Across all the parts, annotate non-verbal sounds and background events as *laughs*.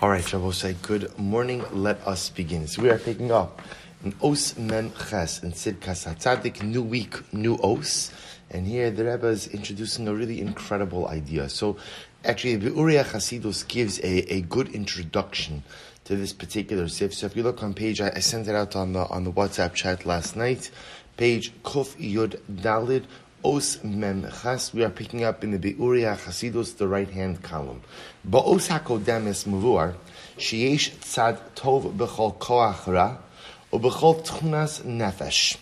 All right, Shabbos, good morning. Let us begin. So we are taking up an Os Mem Ches Tzidkas HaTzadik, new week, new Os. And here the Rebbe is introducing a really incredible idea. So actually, the Uriah Hasidus gives a, a good introduction to this particular sif. So if you look on page, I, I sent it out on the on the WhatsApp chat last night, page Kuf Yud Dalid Os Mem Chas, we are picking up in the Beuria Chasidus, the right hand column. Ba'os HaKodem es Muvuar, Sheyesh Tzad Tov B'chol Koach Ra, U'B'chol Tchunas Nefesh,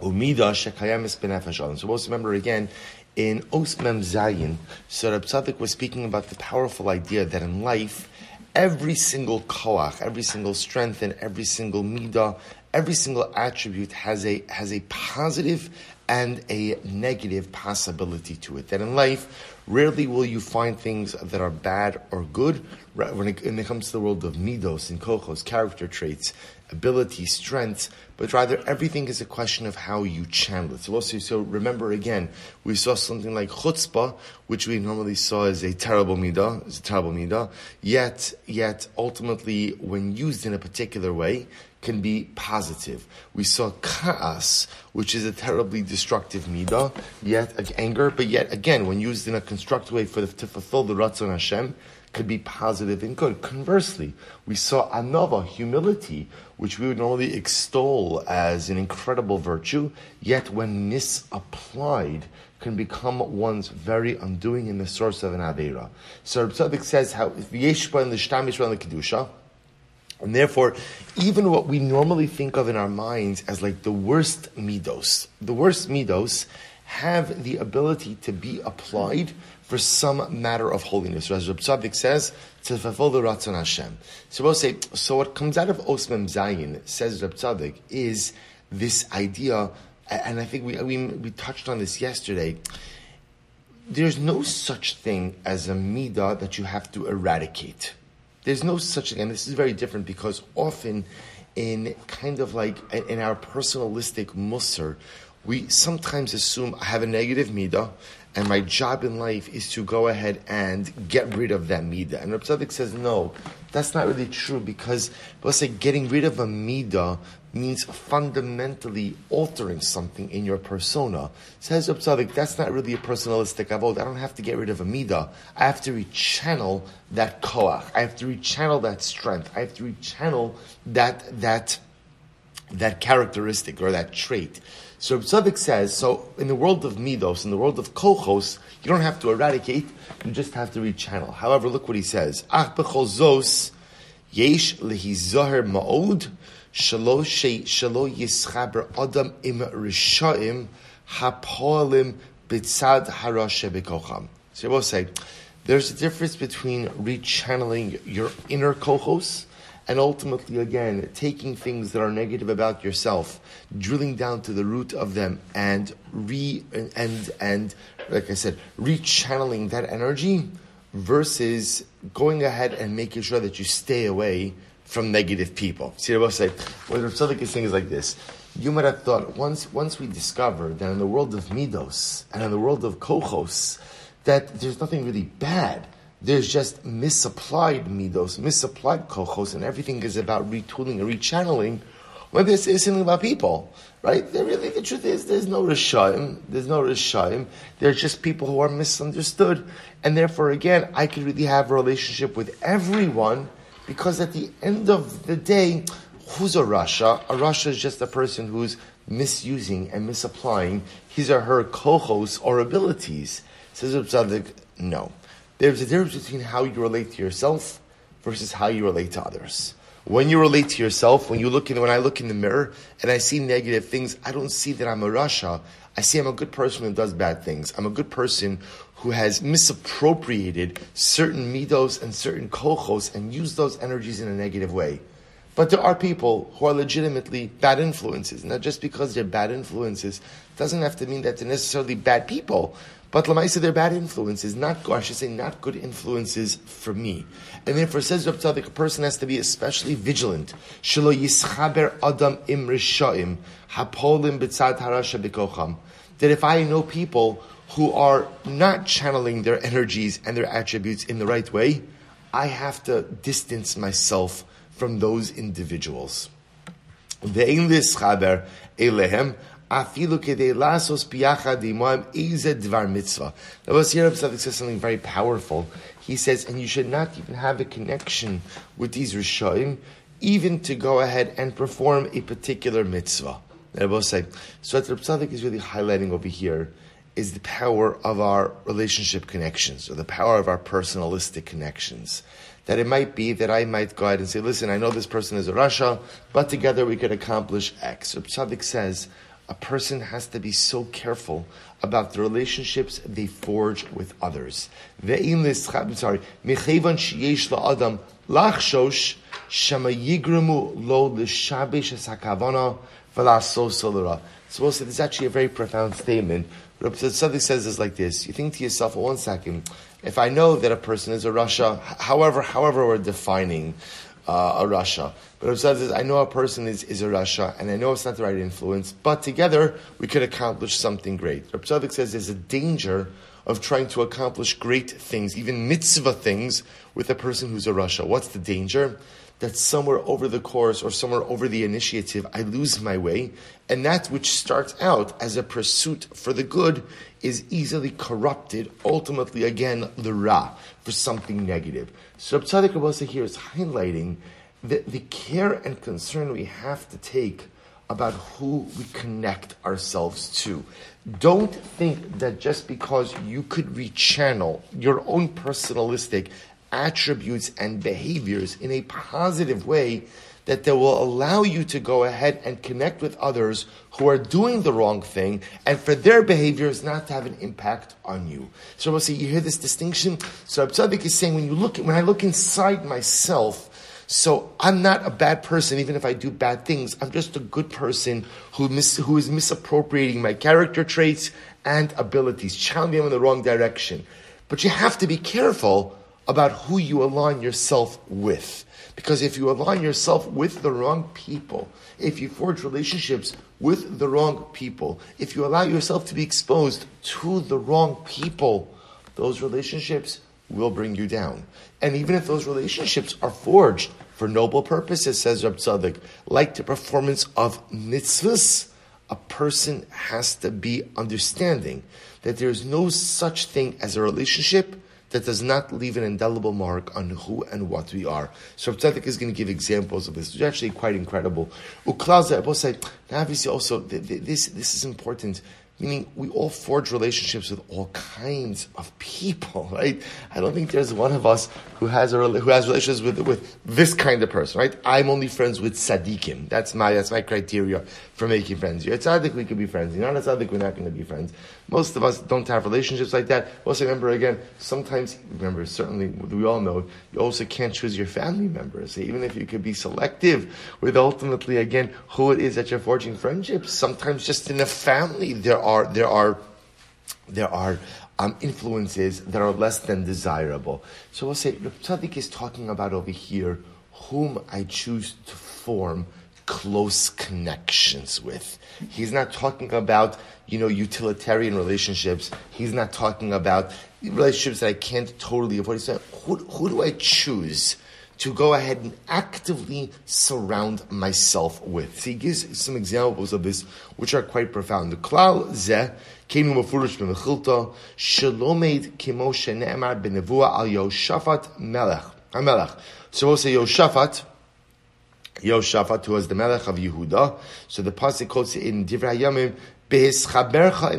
U'Mida Shekayem es B'Nefesh On. So let's remember again, in Os Mem Zayin, Sir Tzadik was speaking about the powerful idea that in life, every single koach, every single strength, and every single midah, every single attribute has a has a positive and a negative possibility to it. That in life, rarely will you find things that are bad or good. When it, when it comes to the world of midos and kochos, character traits, ability, strengths, but rather everything is a question of how you channel it. So also, so remember again, we saw something like chutzpah, which we normally saw as a terrible midah, as a terrible midah. Yet, yet ultimately, when used in a particular way, can be positive. We saw kaas, which is a terribly destructive midah, yet anger, but yet again, when used in a constructive way for the, to fulfill the ratzon Hashem, could be positive and good. Conversely, we saw anova, humility, which we would normally extol as an incredible virtue, yet when misapplied, can become one's very undoing in the source of an avera. So Rabbi says how if v'yeshba and the shtam and the kedusha. And therefore, even what we normally think of in our minds as like the worst midos, the worst midos have the ability to be applied for some matter of holiness. So As Rab Tzadok says, to fulfill the Ratzon Hashem. So we'll say, so what comes out of Osmem Zayin, says Rab Tzadok, is this idea, and I think we, we, we touched on this yesterday, there's no such thing as a midah that you have to eradicate. There's no such thing, and this is very different because often in kind of like in our personalistic mussar, we sometimes assume I have a negative midah, and my job in life is to go ahead and get rid of that midah. And Tzadok says, no, that's not really true because, let's say, getting rid of a midah means fundamentally altering something in your persona. Says Reb that's not really a personalistic avod. I don't have to get rid of a midah. I have to rechannel that koach. I have to rechannel that strength. I have to rechannel that, that, that characteristic or that trait. So Tzaddik says, so in the world of midos, in the world of kochos, you don't have to eradicate, you just have to rechannel. However, look what he says. Ach yesh lehizoher ma'od adam bitzad. So we'll say, there's a difference between rechanneling your inner kochos and ultimately, again, taking things that are negative about yourself, drilling down to the root of them, and re and and like I said, rechanneling that energy versus going ahead and making sure that you stay away from negative people. See I say? What Rav Tzadok is saying is like this. You might have thought once once we discover that in the world of midos and in the world of kochos that there's nothing really bad there's just misapplied midos, misapplied kochos, and everything is about retooling and rechanneling. When this is something about people, right? They're really, the truth is, there's no Rishayim, there's no Rishayim. They're just people who are misunderstood. And therefore, again, I could really have a relationship with everyone because at the end of the day, who's a Rasha? A Rasha is just a person who's misusing and misapplying his or her kochos or abilities. Says Tzaddik, no. There's a difference between how you relate to yourself versus how you relate to others. When you relate to yourself, when you look in, when I look in the mirror and I see negative things, I don't see that I'm a Rasha. I see I'm a good person who does bad things. I'm a good person who has misappropriated certain midos and certain kochos and used those energies in a negative way. But there are people who are legitimately bad influences. Not just because they're bad influences doesn't have to mean that they're necessarily bad people. But Lamaisa, they're bad influences, not, I should say, not good influences for me. And therefore, says Rab Tzadok, a person has to be especially vigilant. Shelo yischaber adam im rishaim, hapolim b'tzad harasha b'kocham. That if I know people who are not channeling their energies and their attributes in the right way, I have to distance myself from those individuals. Ve'in lischaber elehem afilu kedei lasos biyachad imoim eze dvar mitzvah. The Basir says something very powerful. He says, and you should not even have a connection with these Rishoim, even to go ahead and perform a particular mitzvah. I will say, so what Tzadok is really highlighting over here is the power of our relationship connections, or the power of our personalistic connections. That it might be that I might go ahead and say, listen, I know this person is a Rasha, but together we could accomplish X. Reb Tzadok says, a person has to be so careful about the relationships they forge with others. I'm sorry, lachshosh shema yigremu lo So is actually a very profound statement. Rabbi Tzaddik says is like this. You think to yourself, well, one second, if I know that a person is a Rasha, however, however we're defining uh, a Rasha, but Rabbi says, I know a person is, is a Rasha, and I know it's not the right influence, but together we could accomplish something great. Rabbi says there's a danger of trying to accomplish great things, even mitzvah things, with a person who's a Rasha. What's the danger? That somewhere over the course or somewhere over the initiative, I lose my way, and that which starts out as a pursuit for the good is easily corrupted, ultimately, again, the Ra, for something negative. So Tzaddik here is highlighting the, the care and concern we have to take about who we connect ourselves to. Don't think that just because you could rechannel your own personalistic attributes and behaviors in a positive way, that they will allow you to go ahead and connect with others who are doing the wrong thing and for their behaviors not to have an impact on you. So we'll see, you hear this distinction? So Absadik is saying when you look, when I look inside myself, so I'm not a bad person, even if I do bad things. I'm just a good person who, mis- who is misappropriating my character traits and abilities, challenging them in the wrong direction. But you have to be careful about who you align yourself with. Because if you align yourself with the wrong people, if you forge relationships with the wrong people, if you allow yourself to be exposed to the wrong people, those relationships will bring you down. And even if those relationships are forged for noble purposes, says Rab Tzadok, like the performance of mitzvahs, a person has to be understanding that there is no such thing as a relationship that does not leave an indelible mark on who and what we are. So Tzaddik is going to give examples of this, which is actually quite incredible. Uklaza, obviously also, this, this is important Meaning, we all forge relationships with all kinds of people, *laughs* right? I don't think there's one of us who has a who has relationships with with this kind of person, right? I'm only friends with tzaddikim. That's my that's my criteria for making friends. You're a tzaddik, we could be friends. You're not a tzaddik, we're not going to be friends. Most of us don't have relationships like that. Also, remember again, sometimes remember certainly we all know you also can't choose your family members. Even if you could be selective with ultimately again who it is that you're forging friendships, sometimes just in a family there are are there are there are um, influences that are less than desirable. So we'll say Tzaddik is talking about over here whom I choose to form close connections with. He's not talking about you know utilitarian relationships. He's not talking about relationships that I can't totally avoid. He's saying who, who do I choose? to go ahead and actively surround myself with. So he gives some examples of this, which are quite profound. The klal zeh came mafurish b'mechilta shalomed kimo shene'emar b'nevua al Yoshafat melech. melech. So we'll say Yoshafat, Yoshafat, who was the melech of Yehuda. So the pasuk quotes in Divrei Yamim, "Be'eschabercha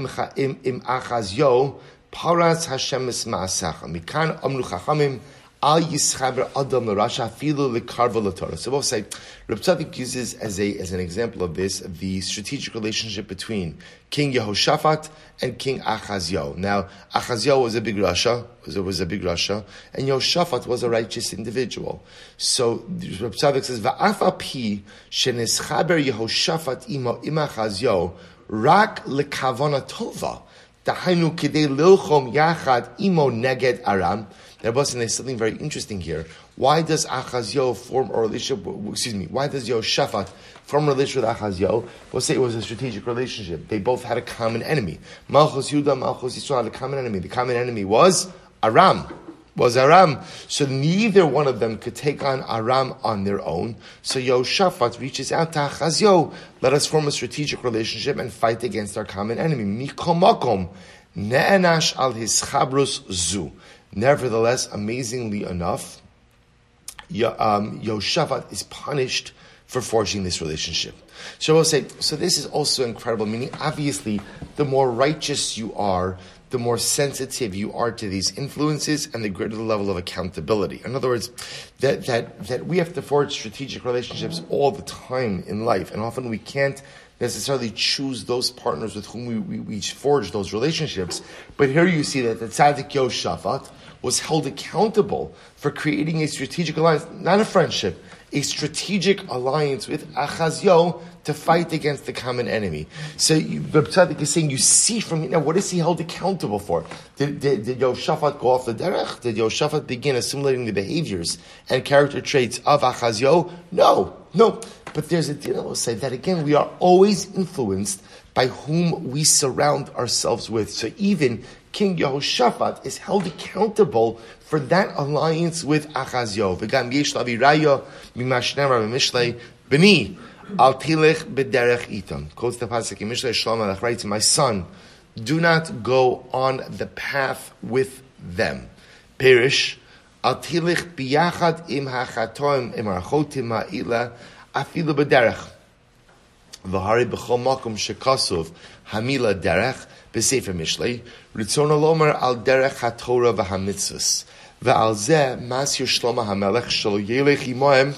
im achazyo, paras Hashem es ma'asecha." Mikan chachamim, Al Yischaber Adam Rasha Filu Likarva Torah. So we'll say, Tzaddik uses as a as an example of this the strategic relationship between King Yehoshaphat and King Achazio. Now, Achazio was a big Rasha, was, was a big Rasha, and Yehoshaphat was a righteous individual. So Tzaddik says, Va'afa pi shenischaber Yehoshaphat imo imachazio rak lekavana tova. Dahainu kidei lilchom yachad imo neged aram. There was something very interesting here. Why does Achazio form a relationship? Excuse me. Why does Yoshaphat form a relationship with Achazio? We'll say it was a strategic relationship. They both had a common enemy. Malchus Yudah, Malchus Yisrael had a common enemy. The common enemy was Aram. Was Aram. So neither one of them could take on Aram on their own. So Yoshaphat reaches out to Achazio, let us form a strategic relationship and fight against our common enemy. Mikomakom, ne'enash al his chabrus zu. Nevertheless, amazingly enough, um, Yoshaphat is punished for forging this relationship. So we'll say, so this is also incredible, meaning obviously the more righteous you are, the more sensitive you are to these influences and the greater the level of accountability. In other words, that, that, that we have to forge strategic relationships all the time in life, and often we can't necessarily choose those partners with whom we, we, we forge those relationships. But here you see that the Tzaddik Yoshafat was held accountable for creating a strategic alliance, not a friendship, a strategic alliance with Achazio to fight against the common enemy. So the Tzaddik is saying, you see from now, what is he held accountable for? Did, did, did Yoshaphat go off the derech? Did Yoshaphat begin assimilating the behaviors and character traits of Achazio? No, no. But there's a deal will say that again, we are always influenced by whom we surround ourselves with. So even King Yehoshaphat is held accountable for that alliance with Achazio. V'gam yesh lavi raya mimashnem Mishlei b'ni al tilech b'derech itam. Quotes the pasuk in Mishlei Shlomo Melech writes, "My son, do not go on the path with them." Perish al tilech biyachad im hachatoim im archotim ha'ila afilu b'derech. V'hari b'chol makom shekasuv hamila derech b'sefer Mishlei ritzon alomer al derech haTorah v'hamitzvus v'al zeh mas Shlomo hamelech shelo yelech imoem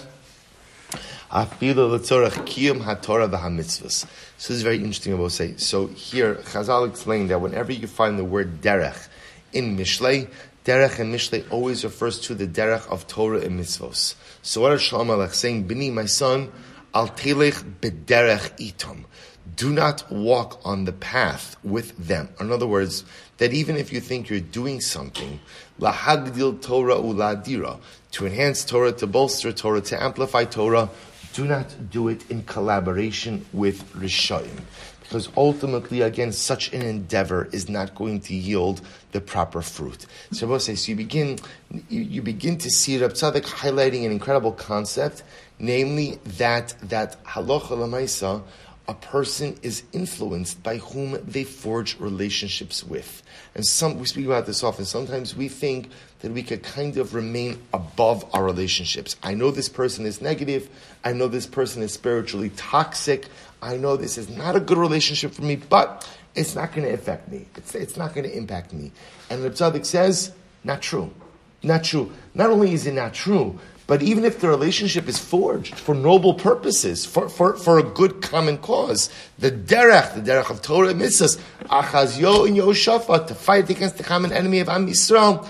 afilu l'tzorach kiyum haTorah v'hamitzvus. So this is very interesting. I will say. So here Chazal explained that whenever you find the word derech in Mishlei, derech and Mishlei always refers to the derech of Torah and mitzvos. So what is Shlomo saying? Bini, my son Al telech bederech itom. Do not walk on the path with them. In other words, that even if you think you're doing something, lahagdil Torah uladira, to enhance Torah, to bolster Torah, to amplify Torah, do not do it in collaboration with Rishayim. Because ultimately, again, such an endeavor is not going to yield the proper fruit. So, so you begin, you, you begin to see Rab Tzadok highlighting an incredible concept namely that that halacha lamaisa, a person is influenced by whom they forge relationships with. And some we speak about this often. Sometimes we think that we could kind of remain above our relationships. I know this person is negative. I know this person is spiritually toxic. I know this is not a good relationship for me, but it's not going to affect me. It's, it's not going to impact me. And the Tzaddik says, not true. Not true. Not only is it not true, but even if the relationship is forged for noble purposes, for, for, for a good common cause, the derech, the derech of Torah and mitzvahs, achazyo and Yoshaphat, to fight against the common enemy of Am Yisrael,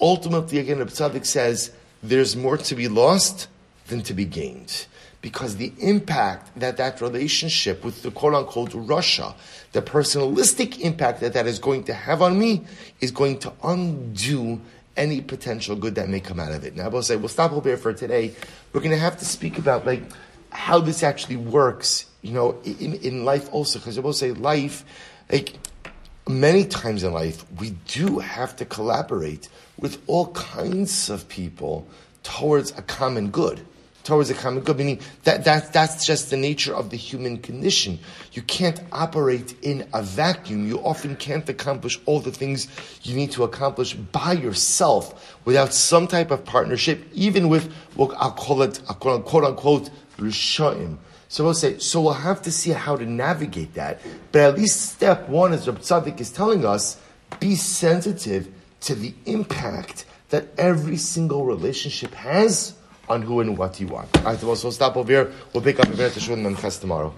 ultimately, again, the Tzaddik says, there's more to be lost than to be gained. Because the impact that that relationship with the quote unquote Rasha, the personalistic impact that that is going to have on me, is going to undo any potential good that may come out of it. Now, I will say we'll stop over here for today. We're going to have to speak about like how this actually works, you know, in, in life also, because I will say life, like many times in life, we do have to collaborate with all kinds of people towards a common good towards a common good, meaning that, that that's just the nature of the human condition. You can't operate in a vacuum. You often can't accomplish all the things you need to accomplish by yourself without some type of partnership, even with what I'll call it, I'll quote unquote, Rishaim. So we'll say, so we'll have to see how to navigate that. But at least step one, as Rab Tzadok is telling us, be sensitive to the impact that every single relationship has on who and what you want. All right, so we'll stop over here. We'll pick up Iberet Teshuvah and Memches tomorrow.